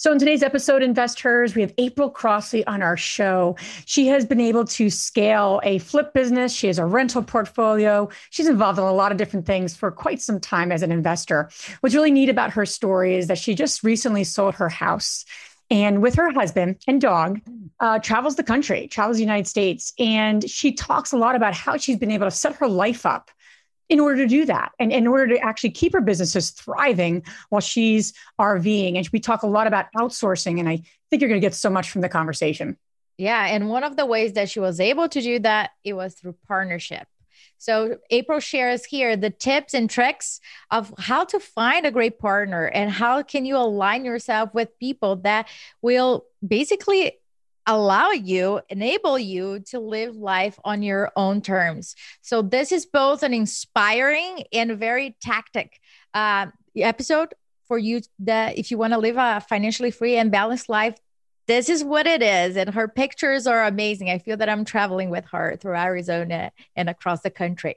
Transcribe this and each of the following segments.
So, in today's episode, Investors, we have April Crossley on our show. She has been able to scale a flip business. She has a rental portfolio. She's involved in a lot of different things for quite some time as an investor. What's really neat about her story is that she just recently sold her house and with her husband and dog uh, travels the country travels the united states and she talks a lot about how she's been able to set her life up in order to do that and in order to actually keep her businesses thriving while she's RVing. And we talk a lot about outsourcing. And I think you're going to get so much from the conversation. Yeah. And one of the ways that she was able to do that, it was through partnership. So April shares here the tips and tricks of how to find a great partner and how can you align yourself with people that will basically allow you, enable you to live life on your own terms. So, this is both an inspiring and very tactic uh, episode for you that if you want to live a financially free and balanced life, this is what it is. And her pictures are amazing. I feel that I'm traveling with her through Arizona and across the country.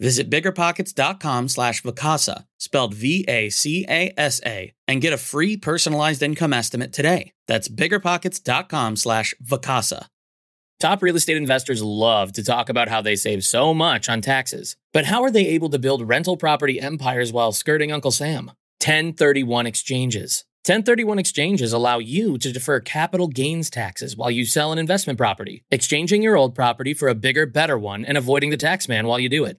Visit biggerpockets.com slash Vacasa, spelled V-A-C-A-S-A, and get a free personalized income estimate today. That's biggerpockets.com slash Vacasa. Top real estate investors love to talk about how they save so much on taxes. But how are they able to build rental property empires while skirting Uncle Sam? 1031 exchanges. 1031 exchanges allow you to defer capital gains taxes while you sell an investment property, exchanging your old property for a bigger, better one and avoiding the tax man while you do it.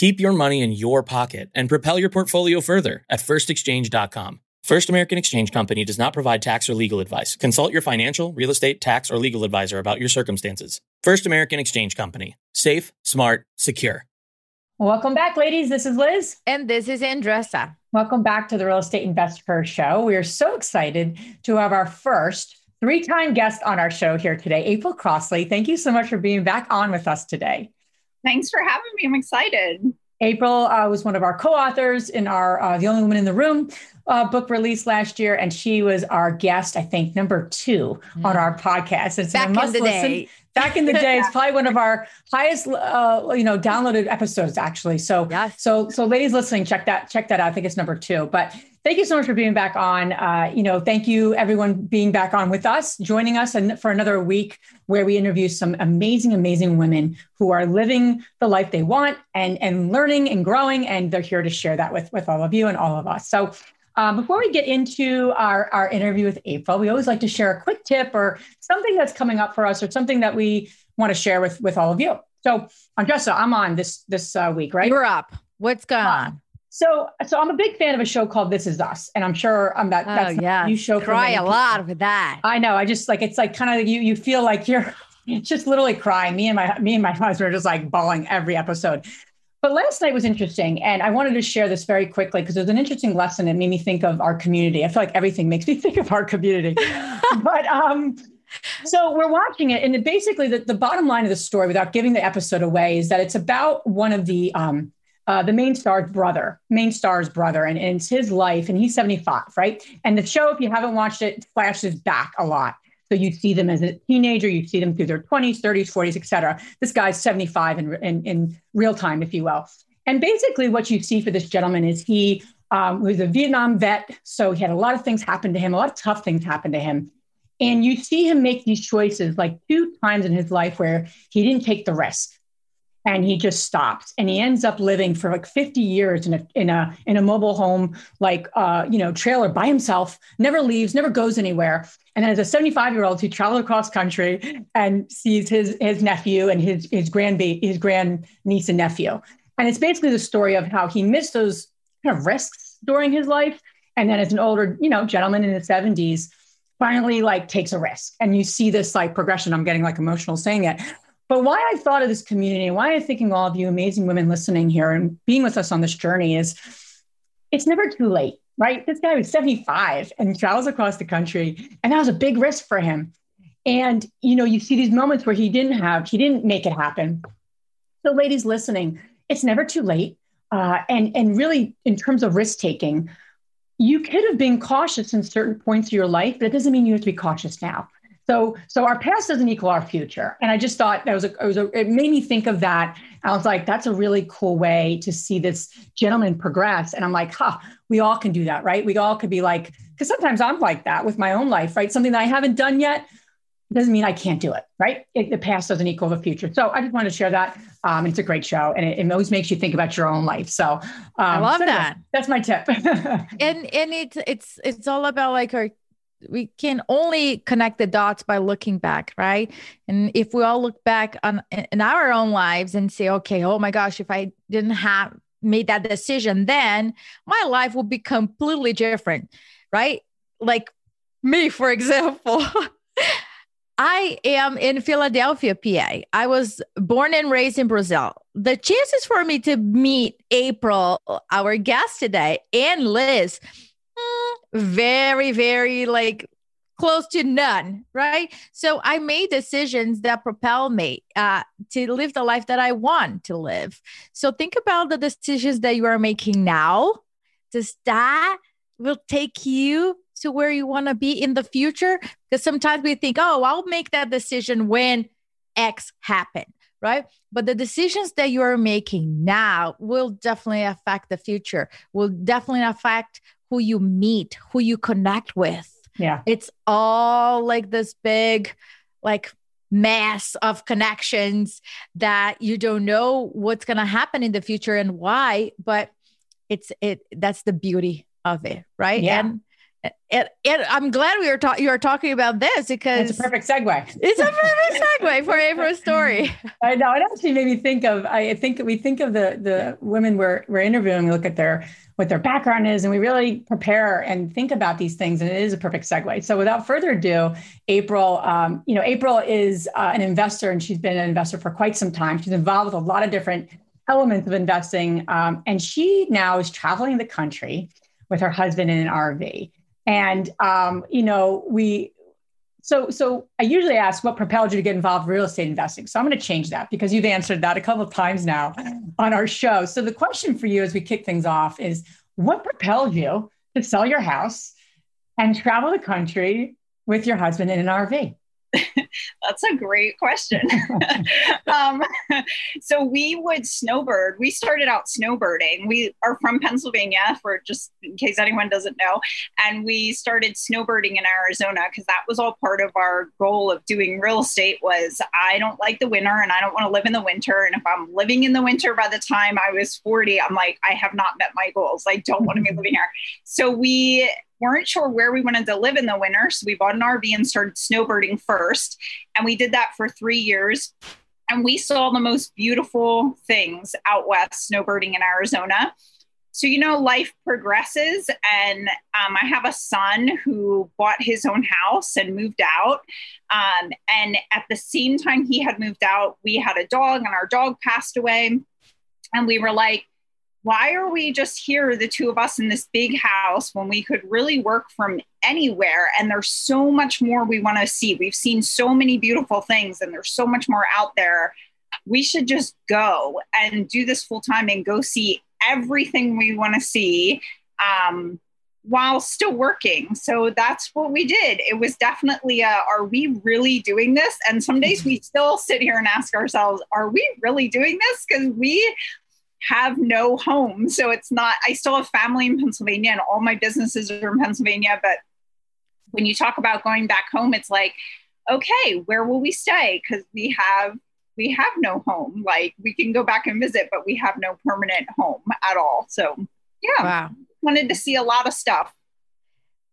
Keep your money in your pocket and propel your portfolio further at firstexchange.com. First American Exchange Company does not provide tax or legal advice. Consult your financial, real estate, tax, or legal advisor about your circumstances. First American Exchange Company. Safe, smart, secure. Welcome back, ladies. This is Liz. And this is Andressa. Welcome back to the Real Estate InvestHER Show. We are so excited to have our first three time guest on our show here today, April Crossley. Thank you so much for being back on with us today. Thanks for having me. I'm excited. April uh, was one of our co-authors in our uh, "The Only Woman in the Room" uh, book release last year, and she was our guest, I think, number two mm. on our podcast. It's back in the listen. day. Back in the day, it's probably one of our highest, uh, you know, downloaded episodes, actually. So, yes. so, so, ladies listening, check that, check that out. I think it's number two. But thank you so much for being back on. Uh, you know, thank you everyone being back on with us, joining us and for another week where we interview some amazing, amazing women who are living the life they want and and learning and growing, and they're here to share that with with all of you and all of us. So. Um, before we get into our, our interview with April, we always like to share a quick tip or something that's coming up for us or something that we want to share with, with all of you. So, Andressa, I'm on this this uh, week, right? You're up. What's going uh, on? So, so I'm a big fan of a show called This Is Us, and I'm sure I'm that. Oh that's yeah, you show. Cry a lot with that. I know. I just like it's like kind of you. You feel like you're just literally crying. Me and my me and my husband are just like bawling every episode. But last night was interesting, and I wanted to share this very quickly because it was an interesting lesson. It made me think of our community. I feel like everything makes me think of our community. but um, so we're watching it, and basically the, the bottom line of the story, without giving the episode away, is that it's about one of the um, uh, the main star's brother, main star's brother, and, and, it's his life, and he's 75, right? And the show, if you haven't watched it, flashes back a lot. So you see them as a teenager, you see them through their 20s, 30s, 40s, et cetera. This guy's 75 in, in, in real time, if you will. And basically, what you see for this gentleman is he um, was a Vietnam vet. So he had a lot of things happen to him, a lot of tough things happen to him. And you see him make these choices like two times in his life where he didn't take the risk and he just stops and he ends up living for like 50 years in a in a in a mobile home like uh you know trailer by himself never leaves never goes anywhere. And then as a 75 year old he travels across country and sees his his nephew and his his grand his grand niece and nephew. And it's basically the story of how he missed those kind of risks during his life. And then as an older you know gentleman in his 70s finally like takes a risk. And you see this like progression. I'm getting like emotional saying it but why I thought of this community and why I'm thinking all of you amazing women listening here and being with us on this journey is it's never too late, right? This guy was 75 and travels across the country, and that was a big risk for him. And you know, you see these moments where he didn't have, he didn't make it happen. So, ladies listening, it's never too late. Uh, and and really, in terms of risk taking, you could have been cautious in certain points of your life, but it doesn't mean you have to be cautious now. So, so our past doesn't equal our future. And I just thought that was a, it was a, it made me think of that. I was like, that's a really cool way to see this gentleman progress. And I'm like, huh, we all can do that, right? We all could be like, because sometimes I'm like that with my own life, right? Something that I haven't done yet doesn't mean I can't do it, right? It, the past doesn't equal the future. So I just wanted to share that. Um, it's a great show, and it, it, always makes you think about your own life. So um, I love so that. That's my tip. and and it's it's it's all about like our we can only connect the dots by looking back right and if we all look back on in our own lives and say okay oh my gosh if i didn't have made that decision then my life would be completely different right like me for example I am in Philadelphia, PA. I was born and raised in Brazil. The chances for me to meet April, our guest today, and Liz, very, very like close to none, right? So I made decisions that propel me uh, to live the life that I want to live. So think about the decisions that you are making now. Does that will take you to where you want to be in the future? Because sometimes we think, oh, I'll make that decision when X happen, right? But the decisions that you are making now will definitely affect the future, will definitely affect who you meet, who you connect with. Yeah. It's all like this big, like, mass of connections that you don't know what's going to happen in the future and why but it's it that's the beauty of it right yeah. and and, and I'm glad we were. You are talking about this because it's a perfect segue. It's a perfect segue for April's story. I know. It actually made me think of. I think we think of the the women we're we're interviewing. We look at their what their background is, and we really prepare and think about these things. And it is a perfect segue. So, without further ado, April. Um, you know, April is uh, an investor, and she's been an investor for quite some time. She's involved with a lot of different elements of investing, um, and she now is traveling the country with her husband in an RV. And um, you know, we so so I usually ask what propelled you to get involved in real estate investing. So I'm going to change that because you've answered that a couple of times now on our show. So the question for you as we kick things off is what propelled you to sell your house and travel the country with your husband in an RV? That's a great question. um, so we would snowbird. We started out snowbirding. We are from Pennsylvania, for just in case anyone doesn't know, and we started snowbirding in Arizona because that was all part of our goal of doing real estate. Was I don't like the winter and I don't want to live in the winter. And if I'm living in the winter by the time I was 40, I'm like I have not met my goals. I don't want to be living here. So we weren't sure where we wanted to live in the winter. So we bought an RV and started snowbirding first. And we did that for three years. And we saw the most beautiful things out west snowbirding in Arizona. So, you know, life progresses. And um, I have a son who bought his own house and moved out. Um, and at the same time he had moved out, we had a dog, and our dog passed away. And we were like, why are we just here, the two of us in this big house, when we could really work from anywhere? And there's so much more we want to see. We've seen so many beautiful things, and there's so much more out there. We should just go and do this full time and go see everything we want to see um, while still working. So that's what we did. It was definitely a, are we really doing this? And some days we still sit here and ask ourselves, are we really doing this? Because we have no home. So it's not, I still have family in Pennsylvania and all my businesses are in Pennsylvania. But when you talk about going back home, it's like, okay, where will we stay? Because we have we have no home. Like we can go back and visit, but we have no permanent home at all. So yeah, wow. wanted to see a lot of stuff.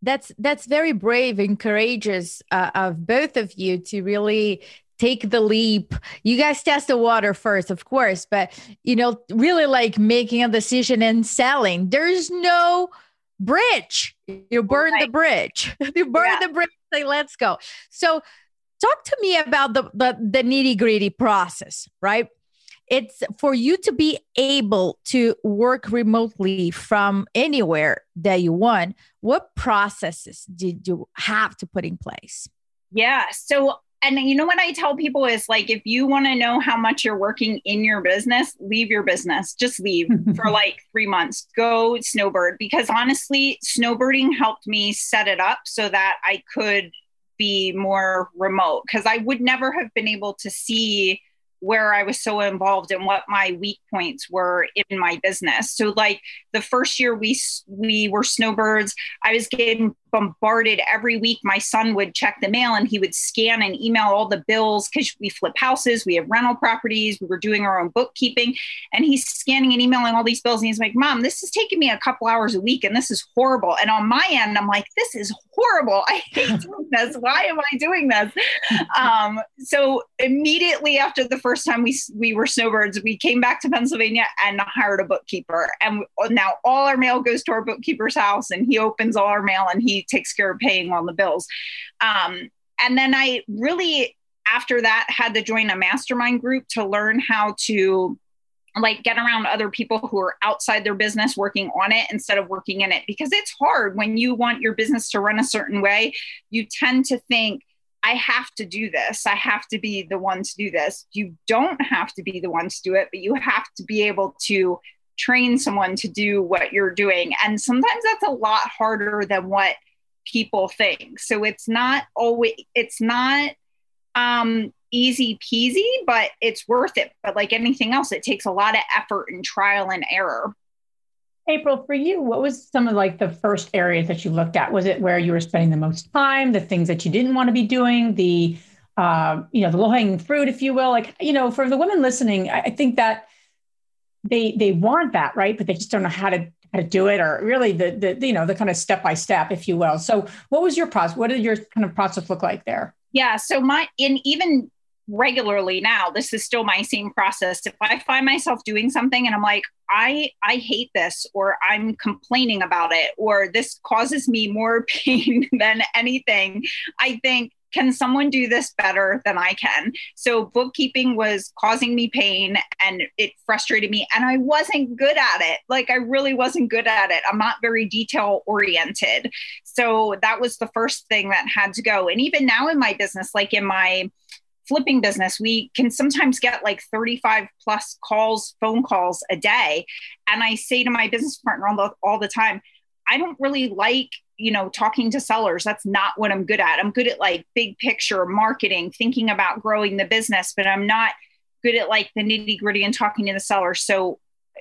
That's that's very brave and courageous uh, of both of you to really take the leap. You guys test the water first, of course, but you know, really like making a decision and selling. There's no bridge. You burn right. the bridge. you burn yeah. the bridge. Say, let's go. So talk to me about the, the, the nitty gritty process, right? It's for you to be able to work remotely from anywhere that you want. What processes did you have to put in place? Yeah. So and you know what I tell people is like if you want to know how much you're working in your business, leave your business. Just leave for like 3 months. Go snowbird because honestly, snowbirding helped me set it up so that I could be more remote because I would never have been able to see where I was so involved and what my weak points were in my business. So like the first year we we were snowbirds, I was getting bombarded every week. My son would check the mail and he would scan and email all the bills because we flip houses, we have rental properties, we were doing our own bookkeeping. And he's scanning and emailing all these bills. And he's like, Mom, this is taking me a couple hours a week and this is horrible. And on my end, I'm like, this is horrible. I hate doing this. Why am I doing this? Um, so immediately after the first time we we were snowbirds, we came back to Pennsylvania and hired a bookkeeper. And now all our mail goes to our bookkeeper's house and he opens all our mail and he takes care of paying all the bills. Um, and then I really, after that, had to join a mastermind group to learn how to like get around other people who are outside their business working on it instead of working in it because it's hard when you want your business to run a certain way you tend to think i have to do this i have to be the one to do this you don't have to be the one to do it but you have to be able to train someone to do what you're doing and sometimes that's a lot harder than what people think. So it's not always, it's not um, easy peasy, but it's worth it. But like anything else, it takes a lot of effort and trial and error. April, for you, what was some of like the first areas that you looked at? Was it where you were spending the most time, the things that you didn't want to be doing, the uh, you know, the low hanging fruit, if you will? Like, you know, for the women listening, I, I think that they they want that, right? But they just don't know how to how to do it or really the, the you know the kind of step by step if you will so what was your process what did your kind of process look like there yeah so my in even regularly now this is still my same process if i find myself doing something and i'm like i i hate this or i'm complaining about it or this causes me more pain than anything i think can someone do this better than I can? So bookkeeping was causing me pain and it frustrated me and I wasn't good at it. Like I really wasn't good at it. I'm not very detail oriented. So that was the first thing that had to go. And even now in my business, like in my flipping business, we can sometimes get like 35 plus calls, phone calls a day. And I say to my business partner all the, all the time, I don't really like you know talking to sellers. That's not what i'm good at. I'm good at like big picture marketing thinking about growing the business but i'm not good at like the nitty gritty and talking to the seller. So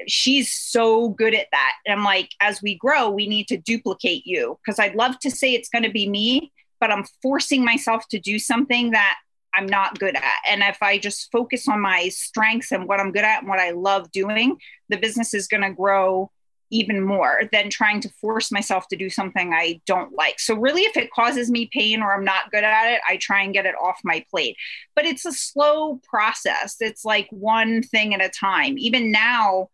she's so good at that. And i'm like as we grow we need to duplicate you. Because i'd love to say it's going to be me but i'm forcing myself to do something that i'm not good at and if i just focus on my strengths and what i'm good at and what i love doing the business is going to grow even more than trying to force myself to do something I don't like. So, really, if it causes me pain or I'm not good at it, I try and get it off my plate. But it's a slow process, it's like one thing at a time. Even now,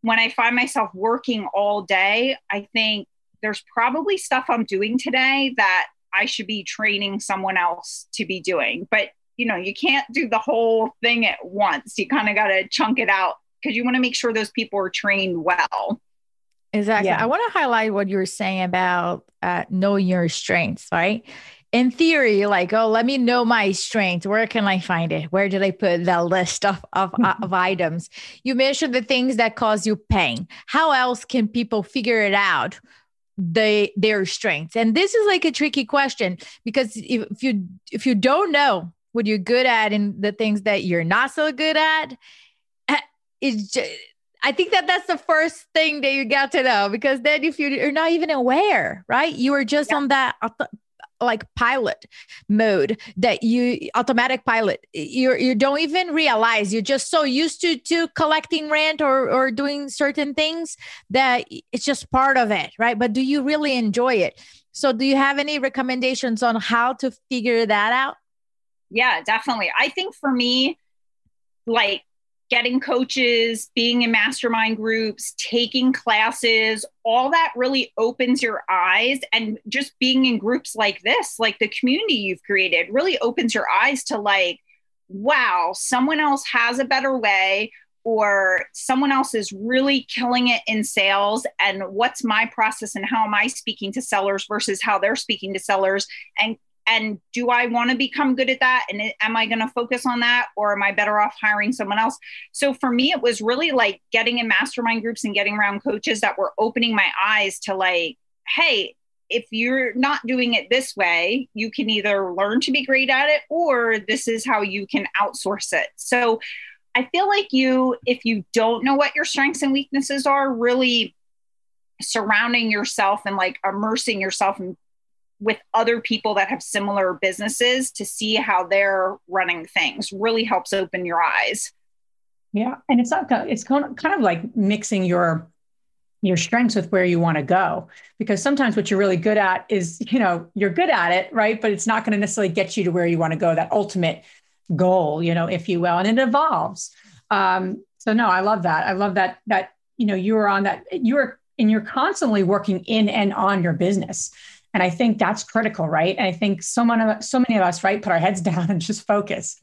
when I find myself working all day, I think there's probably stuff I'm doing today that I should be training someone else to be doing. But you know, you can't do the whole thing at once. You kind of got to chunk it out because you want to make sure those people are trained well. Exactly. Yeah. I want to highlight what you're saying about uh, knowing your strengths, right? In theory, like, oh, let me know my strengths. Where can I find it? Where did I put the list of, of, uh, of items? You mentioned the things that cause you pain. How else can people figure it out? they their strengths and this is like a tricky question because if, if you if you don't know what you're good at and the things that you're not so good at eh, is just, I think that that's the first thing that you got to know because then if you're not even aware, right? You are just yeah. on that like pilot mode that you automatic pilot. You you don't even realize. You're just so used to to collecting rent or or doing certain things that it's just part of it right? But do you really enjoy it? So do you have any recommendations on how to figure that out yeah definitely i think for me like getting coaches, being in mastermind groups, taking classes, all that really opens your eyes. And just being in groups like this, like the community you've created, really opens your eyes to like, wow, someone else has a better way. Or someone else is really killing it in sales, and what's my process, and how am I speaking to sellers versus how they're speaking to sellers, and and do i want to become good at that? And am i going to focus on that or am i better off hiring someone else? So for me it was really like getting in mastermind groups and getting around coaches that were opening my eyes to like hey if you're not doing it this way you can either learn to be great at it or this is how you can outsource it. So i feel like you if you don't know what your strengths and weaknesses are really surrounding yourself and like immersing yourself in with other people that have similar businesses to see how they're running things. Really helps open your eyes. Yeah, and it's not it's kind of like mixing your your strengths with where you want to go because sometimes what you're really good at is you know you're good at it right? But it's not going to necessarily get you to where you want to go that ultimate goal you know if you will and it evolves. Um, so no i love that. I love that that you know you are on that you're and you're constantly working in and on your business and I think that's critical, right? And I think so many, so many of us, right, put our heads down and just focus.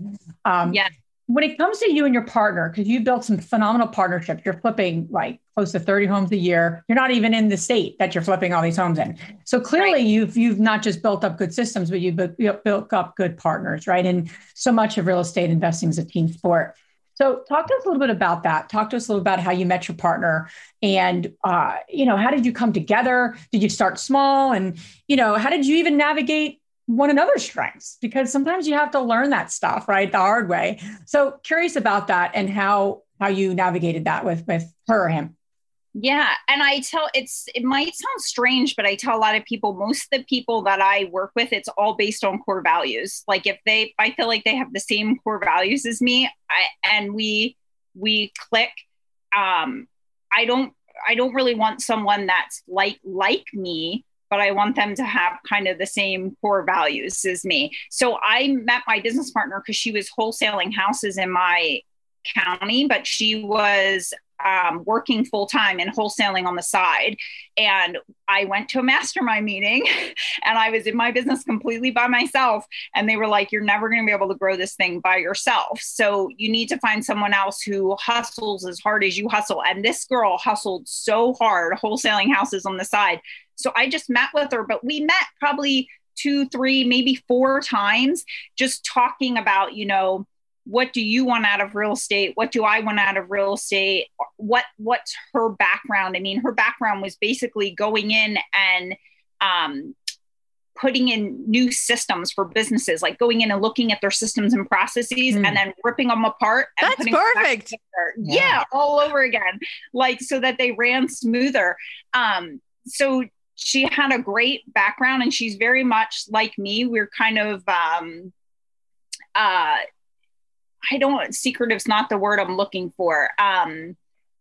Um, yeah. When it comes to you and your partner, because you built some phenomenal partnerships, you're flipping like close to 30 homes a year. You're not even in the state that you're flipping all these homes in. So clearly, right. you've you've not just built up good systems, but you've built up good partners, right? And so much of real estate investing is a team sport. So, talk to us a little bit about that. Talk to us a little about how you met your partner, and uh, you know, how did you come together? Did you start small, and you know, how did you even navigate one another's strengths? Because sometimes you have to learn that stuff, right, the hard way. So, curious about that and how how you navigated that with with her or him. Yeah. And I tell it's, it might sound strange, but I tell a lot of people, most of the people that I work with, it's all based on core values. Like if they, I feel like they have the same core values as me I, and we, we click, um, I don't, I don't really want someone that's like, like me, but I want them to have kind of the same core values as me. So I met my business partner because she was wholesaling houses in my county, but she was um, working full time and wholesaling on the side. And I went to a mastermind meeting and I was in my business completely by myself. And they were like, You're never going to be able to grow this thing by yourself. So you need to find someone else who hustles as hard as you hustle. And this girl hustled so hard, wholesaling houses on the side. So I just met with her, but we met probably two, three, maybe four times just talking about, you know, what do you want out of real estate? What do i want out of real estate? What what's her background? I mean her background was basically going in and um, putting in new systems for businesses like going in and looking at their systems and processes mm. and then ripping them apart that's perfect. yeah. yeah all over again like so that they ran smoother. Um, so she had a great background and she's very much like me. We're kind of um, uh, I don't secretive's not the word I'm looking for. Um,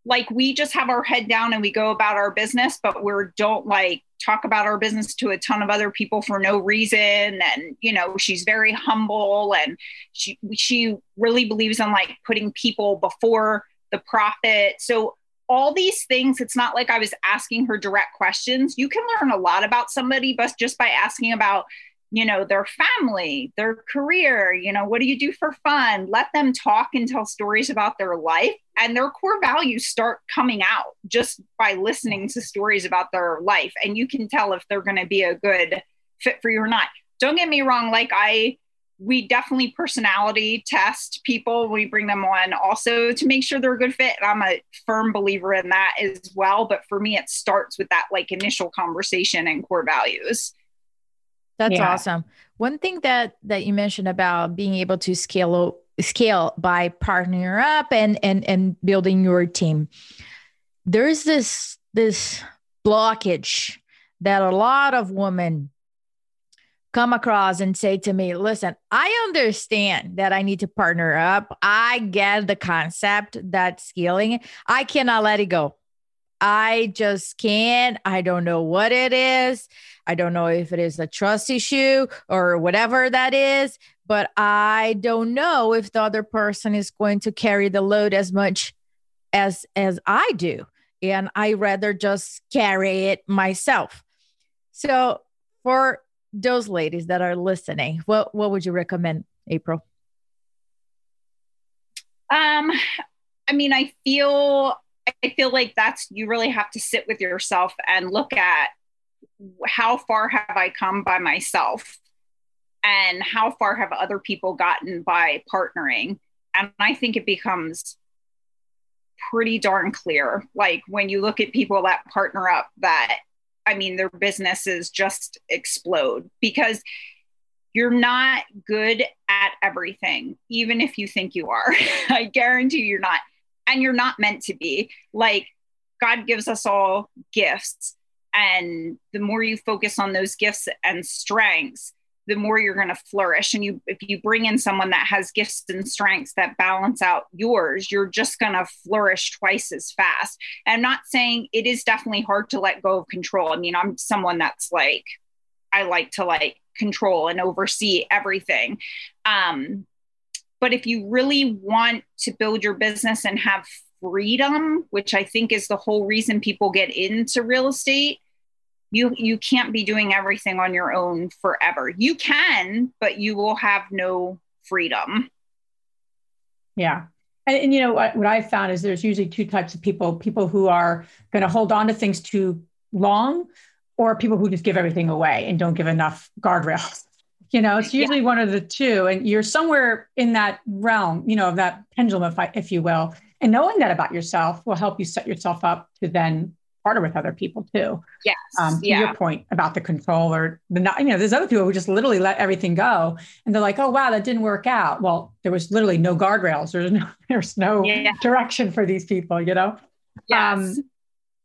like we just have our head down and we go about our business, but we don't like talk about our business to a ton of other people for no reason. And you know, she's very humble and she she really believes in like putting people before the profit. So all these things, it's not like I was asking her direct questions. You can learn a lot about somebody, but just by asking about you know their family their career you know what do you do for fun? Let them talk and tell stories about their life and their core values start coming out just by listening to stories about their life and you can tell if they're going to be a good fit for you or not. Don't get me wrong like i we definitely personality test people. We bring them on also to make sure they're a good fit and i'm a firm believer in that as well but for me it starts with that like initial conversation and core values that's yeah. awesome. One thing that that you mentioned about being able to scale scale by partnering up and and and building your team there's this this blockage that a lot of women come across and say to me, listen, I understand that I need to partner up. I get the concept that scaling, I cannot let it go. I just can't. I don't know what it is. I don't know if it is a trust issue or whatever that is, but I don't know if the other person is going to carry the load as much as as I do. And I rather just carry it myself. So for those ladies that are listening, what what would you recommend, April? Um, I mean, I feel I feel like that's you really have to sit with yourself and look at how far have I come by myself and how far have other people gotten by partnering. And I think it becomes pretty darn clear. Like when you look at people that partner up, that I mean, their businesses just explode because you're not good at everything, even if you think you are. I guarantee you're not. And you're not meant to be. Like, God gives us all gifts. And the more you focus on those gifts and strengths, the more you're going to flourish. And you if you bring in someone that has gifts and strengths that balance out yours you're just going to flourish twice as fast. And i'm not saying it is definitely hard to let go of control. I mean i'm someone that's like i like to like control and oversee everything. Um but if you really want to build your business and have freedom which i think is the whole reason people get into real estate. You you can't be doing everything on your own forever. You can but you will have no freedom. Yeah. And, and you know what, what i've found is there's usually two types of people people who are going to hold on to things too long or people who just give everything away and don't give enough guardrails. You know it's usually yeah. one of the two and you're somewhere in that realm you know of that pendulum if, I, if you will and knowing that about yourself will help you set yourself up to then partner with other people too. Yes. Um, to yeah. your point about the control or the not, you know, there's other people who just literally let everything go and they're like, oh wow, that didn't work out. Well, there was literally no guardrails. There's no there's no yeah. direction for these people, you know? Yes. Um,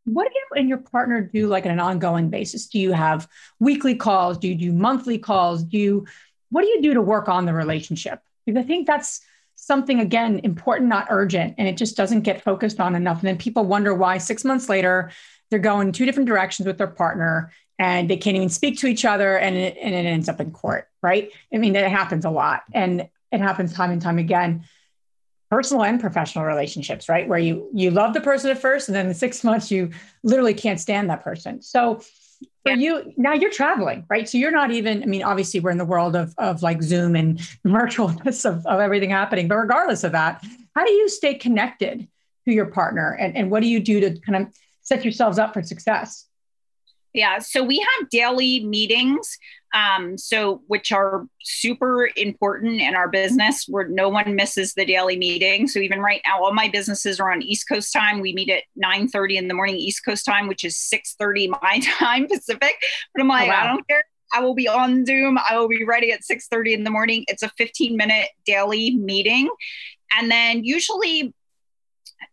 what do you and your partner do like on an ongoing basis? Do you have weekly calls? Do you do monthly calls? Do you what do you do to work on the relationship? Because I think that's something again important not urgent and it just doesn't get focused on enough. And then people wonder why six months later they're going two different directions with their partner and they can't even speak to each other and it, and it ends up in court right? I mean it happens a lot and it happens time and time again. Personal and professional relationships right? Where you you love the person at first and then in six months you literally can't stand that person. So for yeah. you now you're traveling right so you're not even i mean obviously we're in the world of, of like zoom and virtualness of, of everything happening but regardless of that how do you stay connected to your partner and, and what do you do to kind of set yourselves up for success yeah so we have daily meetings um, so which are super important in our business where no one misses the daily meeting so even right now all my businesses are on east coast time we meet at 9 30 in the morning east coast time which is 6 30 my time pacific but i'm like oh, wow. i don't care I will be on Zoom. I will be ready at 6:30 in the morning. It's a 15 minute daily meeting. And then usually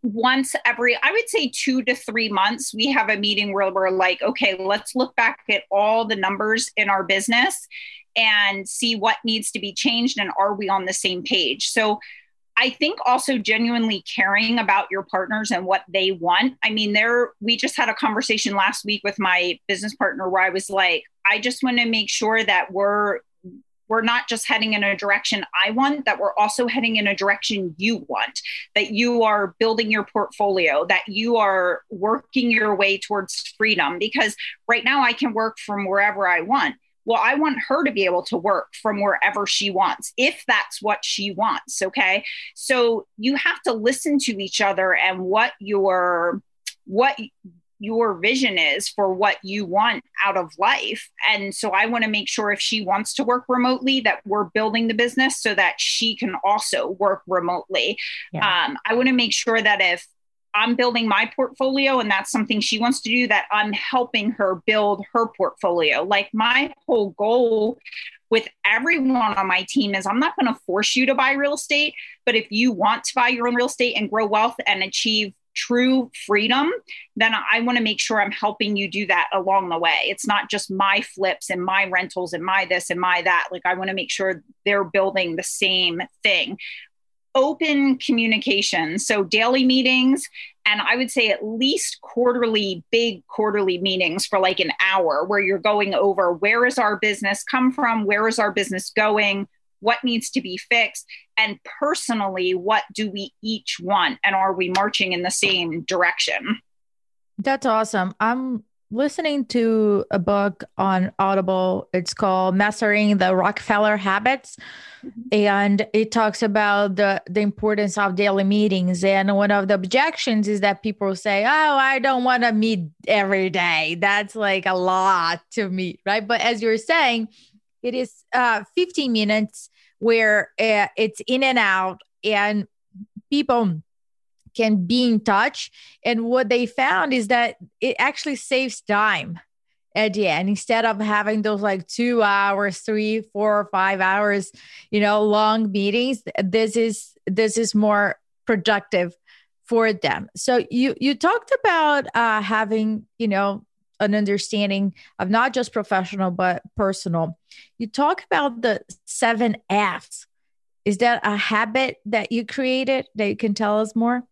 once every, I would say two to three months, we have a meeting where we're like, okay, let's look back at all the numbers in our business and see what needs to be changed and are we on the same page. So I think also genuinely caring about your partners and what they want. I mean, there we just had a conversation last week with my business partner where I was like, I just want to make sure that we're we're not just heading in a direction I want, that we're also heading in a direction you want, that you are building your portfolio, that you are working your way towards freedom. Because right now I can work from wherever I want. Well, I want her to be able to work from wherever she wants, if that's what she wants. Okay. So you have to listen to each other and what your what your vision is for what you want out of life. And so I want to make sure if she wants to work remotely, that we're building the business so that she can also work remotely. Yeah. Um, I want to make sure that if I'm building my portfolio and that's something she wants to do, that I'm helping her build her portfolio. Like my whole goal with everyone on my team is I'm not going to force you to buy real estate, but if you want to buy your own real estate and grow wealth and achieve true freedom, then I want to make sure I'm helping you do that along the way. It's not just my flips and my rentals and my this and my that. Like I want to make sure they're building the same thing. Open communication. So daily meetings, and I would say at least quarterly, big quarterly meetings for like an hour where you're going over where is our business come from? Where is our business going? what needs to be fixed and personally what do we each want? And are we marching in the same direction? That's awesome. I'm listening to a book on audible. It's called mastering the rockefeller habits. Mm-hmm. and it talks about the the importance of daily meetings. And one of the objections is that people say oh i don't want to meet every day. That's like a lot to meet right? But as you're saying it is uh, 15 minutes where uh, it's in and out and people can be in touch. And what they found is that it actually saves time at the end instead of having those like two hours, three, four, or five hours, you know, long meetings. This is this is more productive for them. So you you talked about uh, having you know an understanding of not just professional but personal. You talk about the seven F's. Is that a habit that you created that you can tell us more?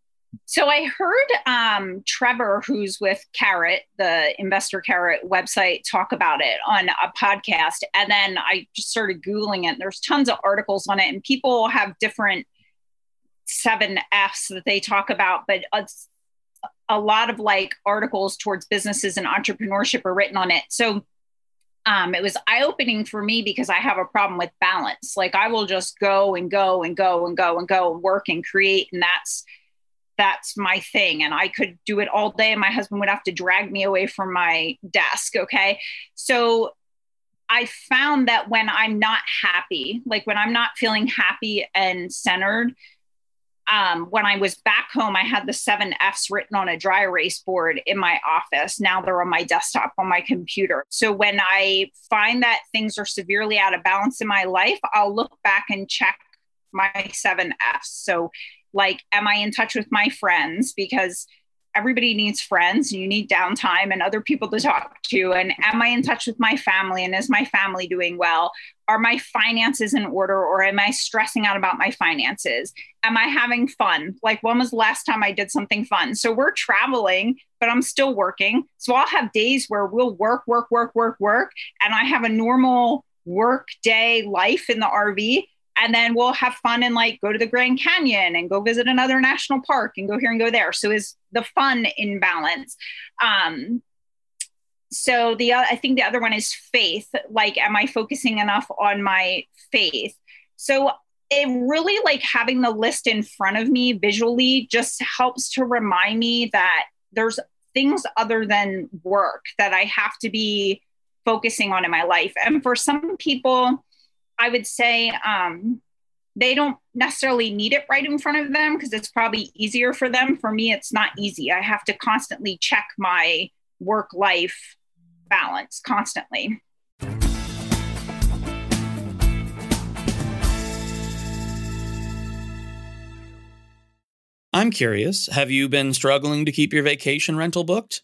So I heard um, Trevor, who's with Carrot, the Investor Carrot website, talk about it on a podcast. And then I just started Googling it. There's tons of articles on it, and people have different seven F's that they talk about, but a lot of like articles towards businesses and entrepreneurship are written on it. So um, it was eye opening for me because I have a problem with balance. Like I will just go and go and go and go and go and work and create, and that's that's my thing. And I could do it all day, and my husband would have to drag me away from my desk. Okay, so I found that when I'm not happy, like when I'm not feeling happy and centered, um, when I was back home, I had the seven F's written on a dry erase board in my office. Now they're on my desktop on my computer. So when I find that things are severely out of balance in my life, I'll look back and check my seven F's. So, like, am I in touch with my friends? Because everybody needs friends and you need downtime and other people to talk to. And am i in touch with my family and is my family doing well? Are my finances in order or am i stressing out about my finances? Am i having fun? Like when was the last time i did something fun? So we're traveling but i'm still working. So i'll have days where we'll work work work work work. And i have a normal work day life in the rv and then we'll have fun and like go to the Grand Canyon and go visit another national park and go here and go there. So is the fun in balance. Um, so the I think the other one is faith. Like, am I focusing enough on my faith? So it really like having the list in front of me visually just helps to remind me that there's things other than work that I have to be focusing on in my life. And for some people, I would say um, they don't necessarily need it right in front of them because it's probably easier for them. For me, it's not easy. I have to constantly check my work life balance constantly. I'm curious, have you been struggling to keep your vacation rental booked?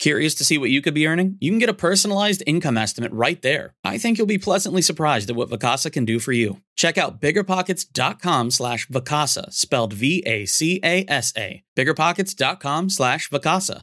Curious to see what you could be earning? You can get a personalized income estimate right there. I think you'll be pleasantly surprised at what Vacasa can do for you. Check out biggerpockets.com slash Vacasa, spelled V-A-C-A-S-A. Biggerpockets.com slash Vacasa.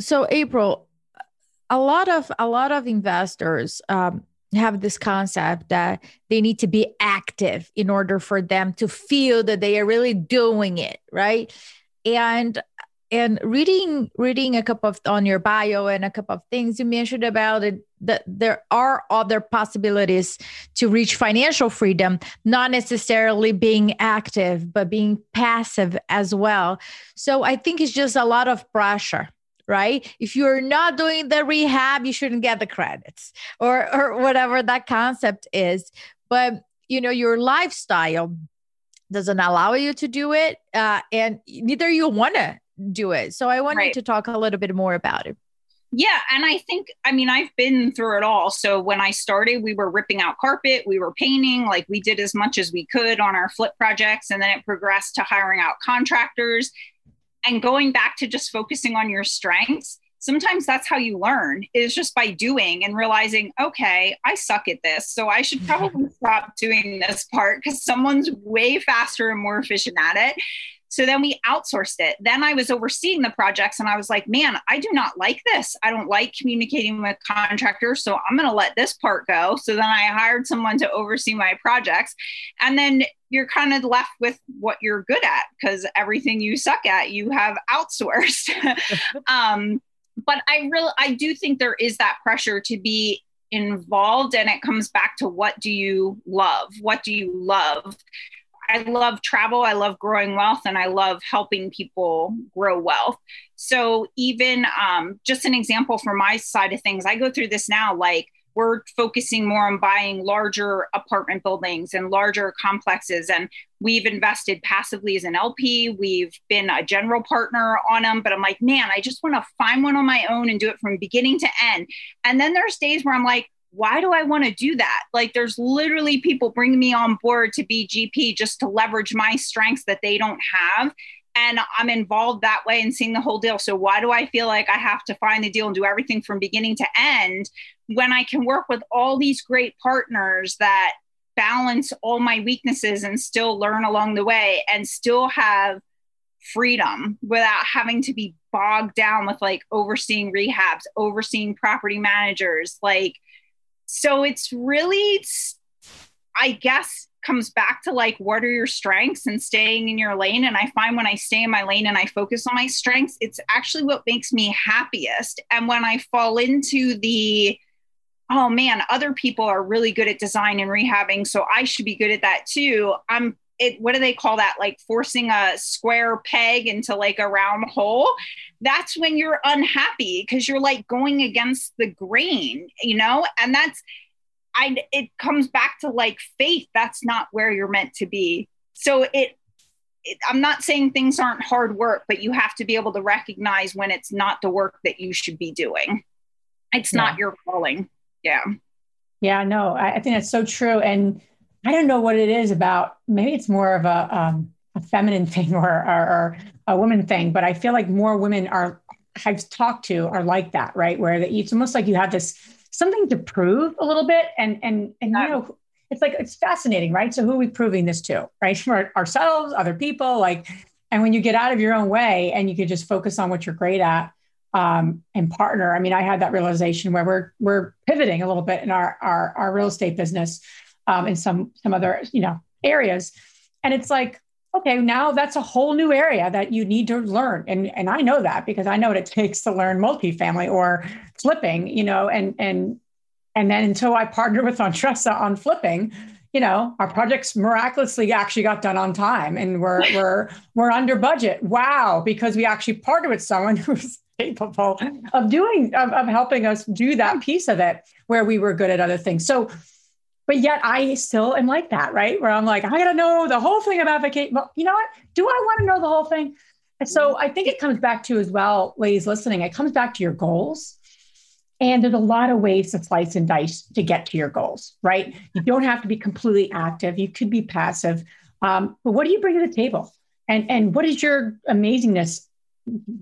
So April, a lot of a lot of investors um, have this concept that they need to be active in order for them to feel that they are really doing it, right? And and reading reading a couple of on your bio and a couple of things you mentioned about it that there are other possibilities to reach financial freedom not necessarily being active but being passive as well so i think it's just a lot of pressure right if you're not doing the rehab you shouldn't get the credits or or whatever that concept is but you know your lifestyle doesn't allow you to do it uh, and neither you want to do it. So I wanted right. to talk a little bit more about it. Yeah. And I think, I mean, I've been through it all. So when I started, we were ripping out carpet, we were painting, like we did as much as we could on our flip projects. And then it progressed to hiring out contractors and going back to just focusing on your strengths. Sometimes that's how you learn is just by doing and realizing, okay, I suck at this. So I should mm-hmm. probably stop doing this part because someone's way faster and more efficient at it. So then we outsourced it. Then I was overseeing the projects and I was like, man, I do not like this. I don't like communicating with contractors. So I'm going to let this part go. So then I hired someone to oversee my projects. And then you're kind of left with what you're good at because everything you suck at, you have outsourced. um, but I really, I do think there is that pressure to be involved and it comes back to what do you love? What do you love? I love travel, I love growing wealth, and I love helping people grow wealth. So, even um, just an example from my side of things, I go through this now like we're focusing more on buying larger apartment buildings and larger complexes. And we've invested passively as an LP. We've been a general partner on them. But I'm like, man, I just want to find one on my own and do it from beginning to end. And then there's days where I'm like, why do I want to do that? Like, there's literally people bringing me on board to be GP just to leverage my strengths that they don't have. And I'm involved that way and seeing the whole deal. So, why do I feel like I have to find the deal and do everything from beginning to end when I can work with all these great partners that balance all my weaknesses and still learn along the way and still have freedom without having to be bogged down with like overseeing rehabs, overseeing property managers, like so it's really i guess comes back to like what are your strengths and staying in your lane? And i find when i stay in my lane and i focus on my strengths it's actually what makes me happiest. And when i fall into the oh man other people are really good at design and rehabbing so i should be good at that too i'm it what do they call that? Like forcing a square peg into like a round hole? That's when you're unhappy because you're like going against the grain you know? And that's i it comes back to like faith. That's not where you're meant to be. So it, it i'm not saying things aren't hard work but you have to be able to recognize when it's not the work that you should be doing. It's yeah. not your calling. Yeah. Yeah no I, I think that's so true. And I don't know what it is about. Maybe it's more of a, um, a feminine thing or, or, or, a woman thing, but I feel like more women are I've talked to are like that, right? Where that it's almost like you have this something to prove a little bit, and and and you know, it's like it's fascinating, right? So who are we proving this to, right? For ourselves, other people, like, and when you get out of your own way and you can just focus on what you're great at, um, and partner. I mean, I had that realization where we're we're pivoting a little bit in our our, our real estate business um, in some some other you know areas. And it's like okay now that's a whole new area that you need to learn. And and i know that because i know what it takes to learn multifamily or flipping you know and and and then until i partnered with Andresa on flipping you know our projects miraculously actually got done on time and we're we're we're under budget. Wow. Because we actually partnered with someone who's capable of doing of, of helping us do that piece of it where we were good at other things. So but yet I still am like that, right? Where I'm like, I gotta know the whole thing about vacation. Well, you know what? Do I want to know the whole thing? So I think it comes back to as well, ladies listening, it comes back to your goals. And there's a lot of ways to slice and dice to get to your goals, right? You don't have to be completely active. You could be passive. Um, but what do you bring to the table? And, and what is your amazingness,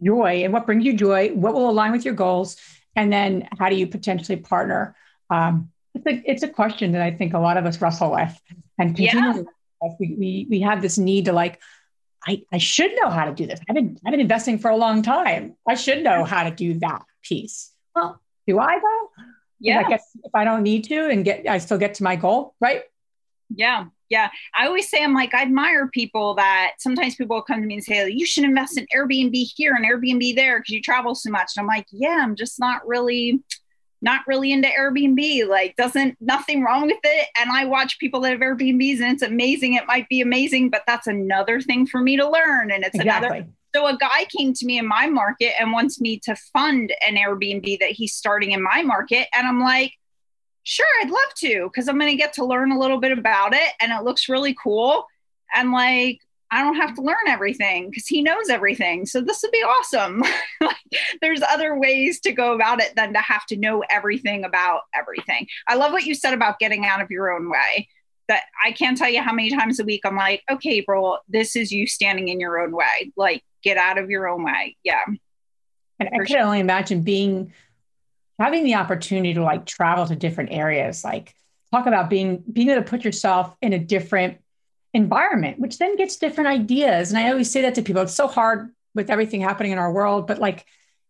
joy, and what brings you joy? What will align with your goals? And then how do you potentially partner? Um, it's, a, it's a question that I think a lot of us wrestle with. And yeah. we, we, we have this need to like, I, I should know how to do this. I've been, I've been investing for a long time. I should know how to do that piece. Well, do I though? Yeah. I guess if I don't need to and get, I still get to my goal, right? Yeah. Yeah. I always say, I'm like, I admire people that sometimes people come to me and say, oh, you should invest in Airbnb here and Airbnb there because you travel so much. And I'm like, yeah, I'm just not really, not really into Airbnb. Like, doesn't nothing wrong with it. And I watch people that have Airbnbs and it's amazing. It might be amazing, but that's another thing for me to learn. And it's exactly. another so a guy came to me in my market and wants me to fund an Airbnb that he's starting in my market. And I'm like, sure, I'd love to, because I'm going to get to learn a little bit about it and it looks really cool. And like, I don't have to learn everything because he knows everything. So this would be awesome. like, there's other ways to go about it than to have to know everything about everything. I love what you said about getting out of your own way that I can't tell you how many times a week I'm like, okay, bro, this is you standing in your own way. Like, get out of your own way. Yeah. And I can only imagine being having the opportunity to like travel to different areas. Like, talk about being being able to put yourself in a different environment, which then gets different ideas. And I always say that to people. It's so hard with everything happening in our world, but like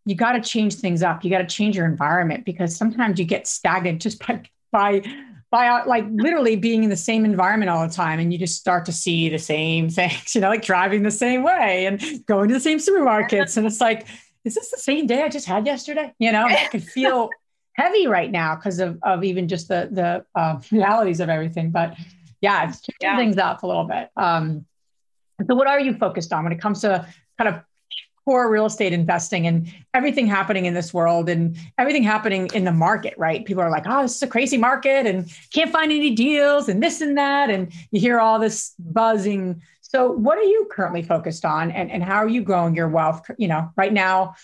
you got to change things up. You got to change your environment because sometimes you get stagnant just by by by uh, like literally being in the same environment all the time and you just start to see the same things you know like driving the same way and going to the same supermarkets and it's like is this the same day i just had yesterday you know i can feel heavy right now because of, of even just the the uh, realities of everything but yeah it's changing yeah. things up a little bit um so what are you focused on when it comes to kind of core real estate investing and everything happening in this world and everything happening in the market, right? People are like, oh, this is a crazy market and can't find any deals and this and that. And you hear all this buzzing. So, what are you currently focused on and, and how are you growing your wealth, you know, right now,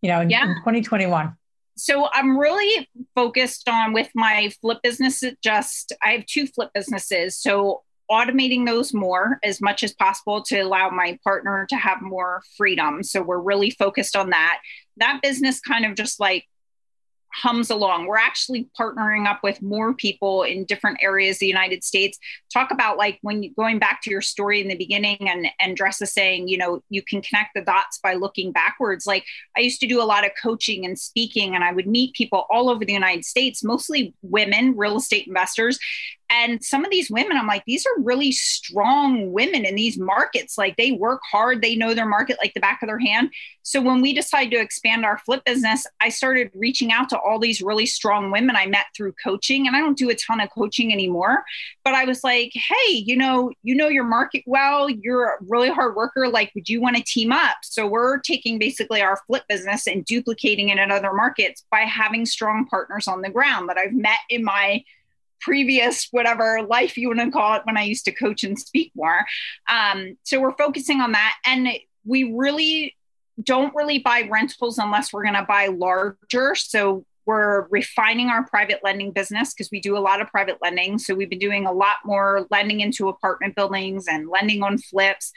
you know, in, yeah. in 2021? So I'm really focused on with my flip business. Just I have two flip businesses. So automating those more as much as possible to allow my partner to have more freedom. So we're really focused on that. That business kind of just like hums along. We're actually partnering up with more people in different areas of the United States. Talk about like when you going back to your story in the beginning and and Dressa saying, you know, you can connect the dots by looking backwards. Like I used to do a lot of coaching and speaking and I would meet people all over the United States, mostly women, real estate investors, and some of these women, I'm like, these are really strong women in these markets. Like they work hard, they know their market like the back of their hand. So when we decided to expand our flip business, I started reaching out to all these really strong women I met through coaching. And I don't do a ton of coaching anymore, but I was like, hey, you know, you know your market well, you're a really hard worker. Like, would you want to team up? So we're taking basically our flip business and duplicating it in other markets by having strong partners on the ground that I've met in my previous whatever life you want to call it when I used to coach and speak more. Um, so we're focusing on that. And we really don't really buy rentals unless we're going to buy larger. So we're refining our private lending business because we do a lot of private lending. So we've been doing a lot more lending into apartment buildings and lending on flips.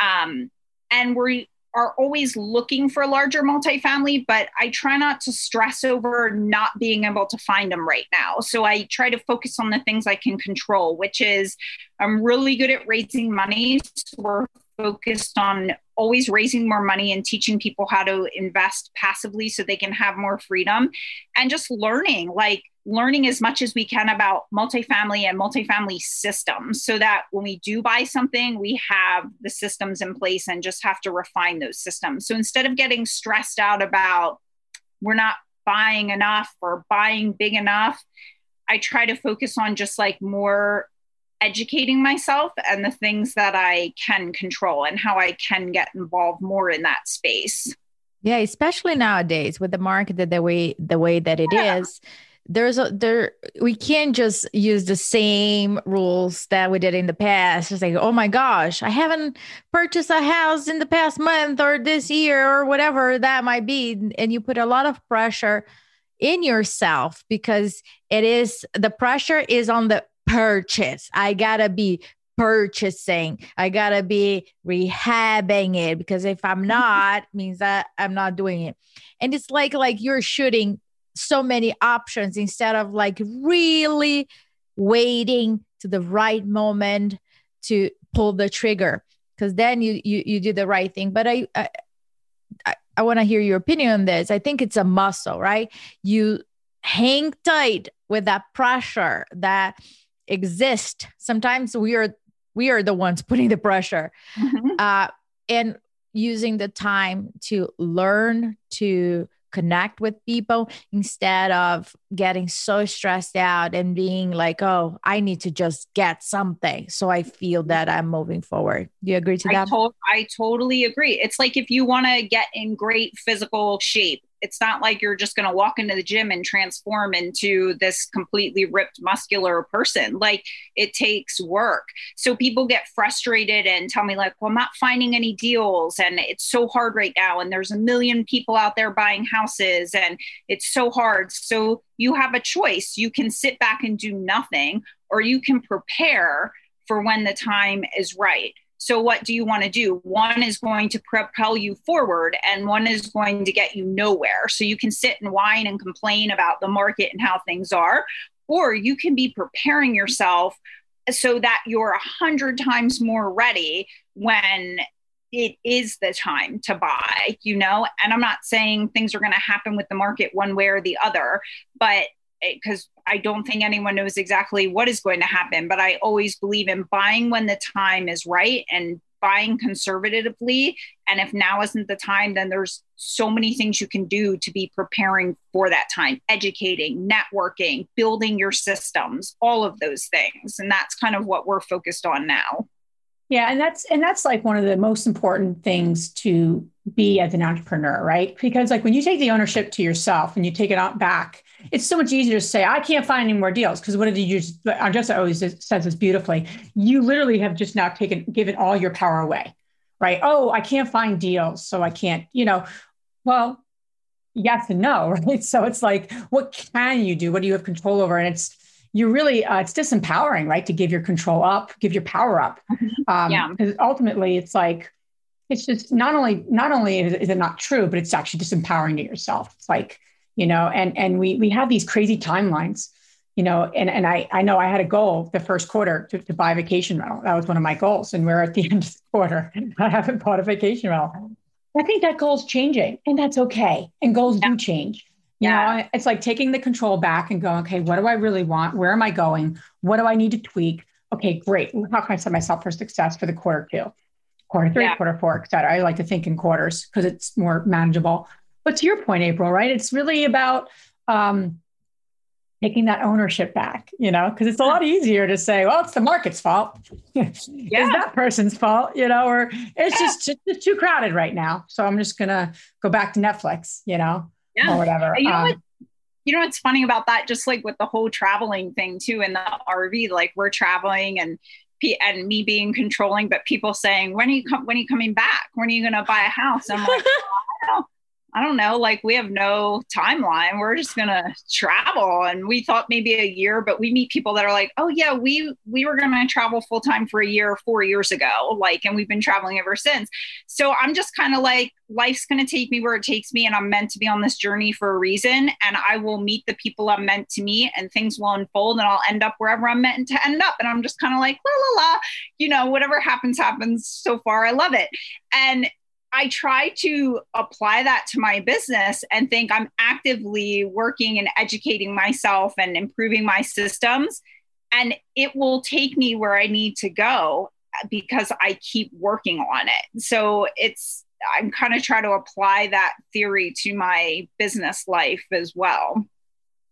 Um, and we're are always looking for larger multifamily, but I try not to stress over not being able to find them right now. So I try to focus on the things I can control, which is I'm really good at raising money. So we're focused on always raising more money and teaching people how to invest passively so they can have more freedom and just learning like learning as much as we can about multifamily and multifamily systems so that when we do buy something, we have the systems in place and just have to refine those systems. So instead of getting stressed out about we're not buying enough or buying big enough, I try to focus on just like more educating myself and the things that I can control and how I can get involved more in that space. Yeah, especially nowadays with the market the way the way that it yeah. is there's a there we can't just use the same rules that we did in the past. Just like oh my gosh i haven't purchased a house in the past month or this year or whatever that might be. And you put a lot of pressure in yourself because it is the pressure is on the purchase. I gotta be purchasing. I gotta be rehabbing it because if i'm not means that i'm not doing it. And it's like like you're shooting so many options instead of like really waiting to the right moment to pull the trigger because then you, you you do the right thing. But i i, I, want to hear your opinion on this. I think it's a muscle right? You hang tight with that pressure that exists. Sometimes we are we are the ones putting the pressure mm-hmm. uh, and using the time to learn to connect with people instead of getting so stressed out and being like, oh, I need to just get something. So I feel that I'm moving forward. Do you agree to that? I, to- I totally agree. It's like if you want to get in great physical shape, it's not like you're just going to walk into the gym and transform into this completely ripped muscular person. Like it takes work. So people get frustrated and tell me like well i'm not finding any deals and it's so hard right now and there's a million people out there buying houses and it's so hard. So you have a choice. You can sit back and do nothing or you can prepare for when the time is right so, what do you want to do? One is going to propel you forward, and one is going to get you nowhere. So, you can sit and whine and complain about the market and how things are, or you can be preparing yourself so that you're a hundred times more ready when it is the time to buy, you know? And I'm not saying things are going to happen with the market one way or the other, but eh, because I don't think anyone knows exactly what is going to happen, but I always believe in buying when the time is right and buying conservatively. And if now isn't the time, then there's so many things you can do to be preparing for that time, educating, networking, building your systems, all of those things. And that's kind of what we're focused on now. Yeah, and that's and that's like one of the most important things to be as an entrepreneur, right? Because like when you take the ownership to yourself and you take it out back, it's so much easier to say, I can't find any more deals. Because what did you just Andresa always says this beautifully. You literally have just now taken given all your power away, right? Oh, I can't find deals, so I can't, you know, well, yes and no, right? So it's like, what can you do? What do you have control over? And it's you really uh, it's disempowering right to give your control up give your power up. Mm-hmm. um, yeah. because ultimately it's like it's just not only not only is, is it not true but it's actually disempowering to yourself. It's like you know and and we we have these crazy timelines you know and and i i know i had a goal the first quarter to, to buy a vacation rental. That was one of my goals and we're at the end of the quarter. I haven't bought a vacation rental. I think that goal's changing and that's okay and goals yeah. do change you yeah. know, it's like taking the control back and going, okay, what do I really want? Where am I going? What do I need to tweak? Okay, great. How can I set myself for success for the quarter two, quarter three, yeah. quarter four, et cetera? I like to think in quarters because it's more manageable. But to your point, April, right? It's really about um, taking that ownership back, you know, because it's a lot easier to say, well, it's the market's fault. yeah. It's that person's fault, you know, or it's yeah. just, just too crowded right now. So I'm just going to go back to Netflix, you know yeah. or whatever. You know um, what? You know what's funny about that? Just like with the whole traveling thing too in the RV, like we're traveling and and me being controlling, but people saying, "When are you com- when are you coming back? When are you going to buy a house?" I'm like, oh, I don't know, like we have no timeline. We're just gonna travel. And we thought maybe a year, but we meet people that are like, oh yeah, we we were gonna travel full time for a year four years ago. Like, and we've been traveling ever since. So I'm just kind of like, life's gonna take me where it takes me, and I'm meant to be on this journey for a reason. And I will meet the people I'm meant to meet, and things will unfold, and I'll end up wherever I'm meant to end up. And I'm just kind of like, la la la, you know, whatever happens, happens. So far, I love it. And I try to apply that to my business and think I'm actively working and educating myself and improving my systems. And it will take me where I need to go uh, because I keep working on it. So it's, I'm kind of trying to apply that theory to my business life as well.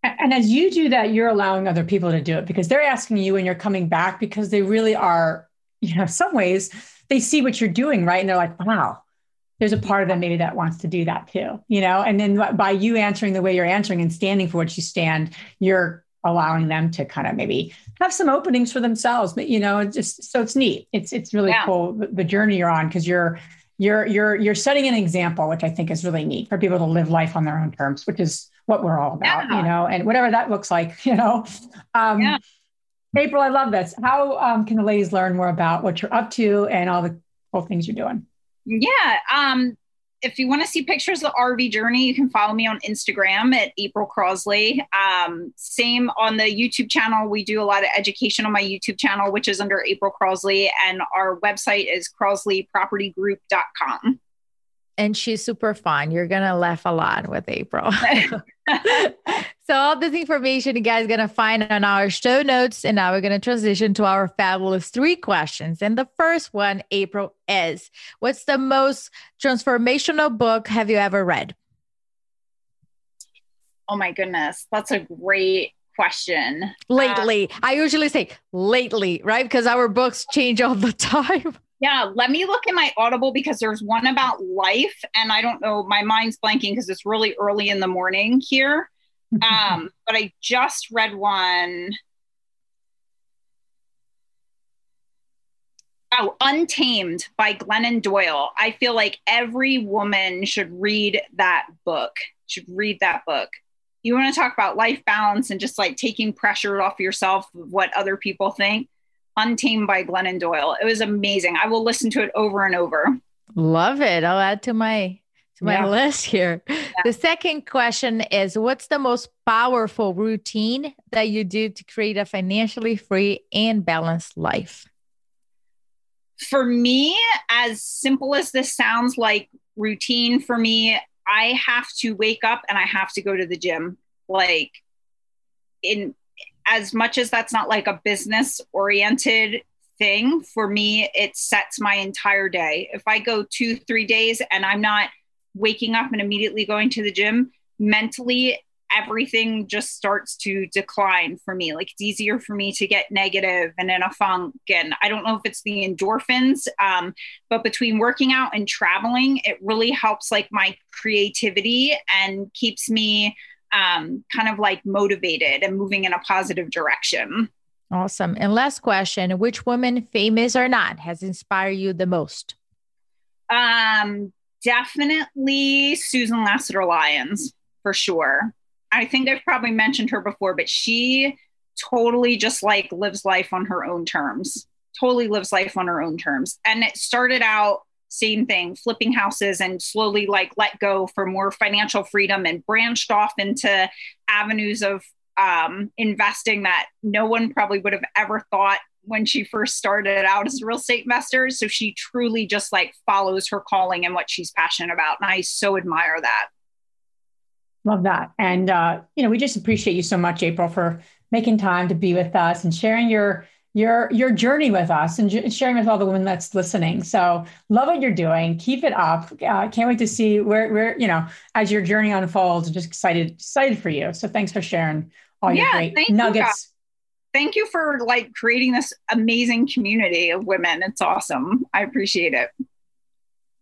And as you do that, you're allowing other people to do it because they're asking you and you're coming back because they really are, you know, some ways they see what you're doing, right? And they're like, wow, there's a part of them maybe that wants to do that too, you know? And then by you answering the way you're answering and standing for what you stand, you're allowing them to kind of maybe have some openings for themselves. But you know, just so it's neat. It's it's really yeah. cool the journey you're on because you're you're you're you're setting an example, which I think is really neat for people to live life on their own terms, which is what we're all about, yeah. you know, and whatever that looks like, you know. Um, yeah. April, I love this. How um, can the ladies learn more about what you're up to and all the cool things you're doing? Yeah. Um, if you want to see pictures of the RV journey, you can follow me on Instagram at April Crossley. Um, same on the YouTube channel. We do a lot of education on my YouTube channel, which is under April Crossley, and our website is crossleypropertygroup.com and she's super fun. You're gonna laugh a lot with April. so all this information you guys gonna find on our show notes, and now we're gonna transition to our fabulous three questions. And the first one, April, is: What's the most transformational book have you ever read? Oh my goodness, that's a great question. Lately, uh, I usually say lately, right? Because our books change all the time. Yeah, let me look in my Audible because there's one about life, and I don't know, my mind's blanking because it's really early in the morning here. Um, but I just read one. Oh, Untamed by Glennon Doyle. I feel like every woman should read that book. Should read that book. You want to talk about life balance and just like taking pressure off yourself of what other people think Untamed by Glennon Doyle. It was amazing. I will listen to it over and over. Love it. I'll add to my to my yeah. list here. Yeah. The second question is what's the most powerful routine that you do to create a financially free and balanced life? For me, as simple as this sounds like routine for me, I have to wake up and I have to go to the gym. Like in as much as that's not like a business oriented thing for me it sets my entire day. If i go two three days and i'm not waking up and immediately going to the gym mentally everything just starts to decline for me. Like it's easier for me to get negative and in a funk and i don't know if it's the endorphins um, but between working out and traveling it really helps like my creativity and keeps me um, kind of like motivated and moving in a positive direction. Awesome. And last question Which woman, famous or not, has inspired you the most? Um, definitely Susan Lassiter Lyons, for sure. I think I've probably mentioned her before, but she totally just like lives life on her own terms, totally lives life on her own terms. And it started out same thing, flipping houses and slowly like let go for more financial freedom and branched off into avenues of um, investing that no one probably would have ever thought when she first started out as a real estate investor. So she truly just like follows her calling and what she's passionate about. And I so admire that. Love that. And, uh, you know, we just appreciate you so much, April, for making time to be with us and sharing your your your journey with us and sharing with all the women that's listening. So love what you're doing. Keep it up. Uh, can't wait to see where where you know as your journey unfolds. Just excited excited for you. So thanks for sharing all your yeah, great nuggets. You, thank you for like creating this amazing community of women. It's awesome. I appreciate it.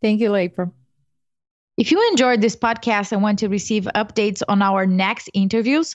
Thank you, April. If you enjoyed this podcast and want to receive updates on our next interviews,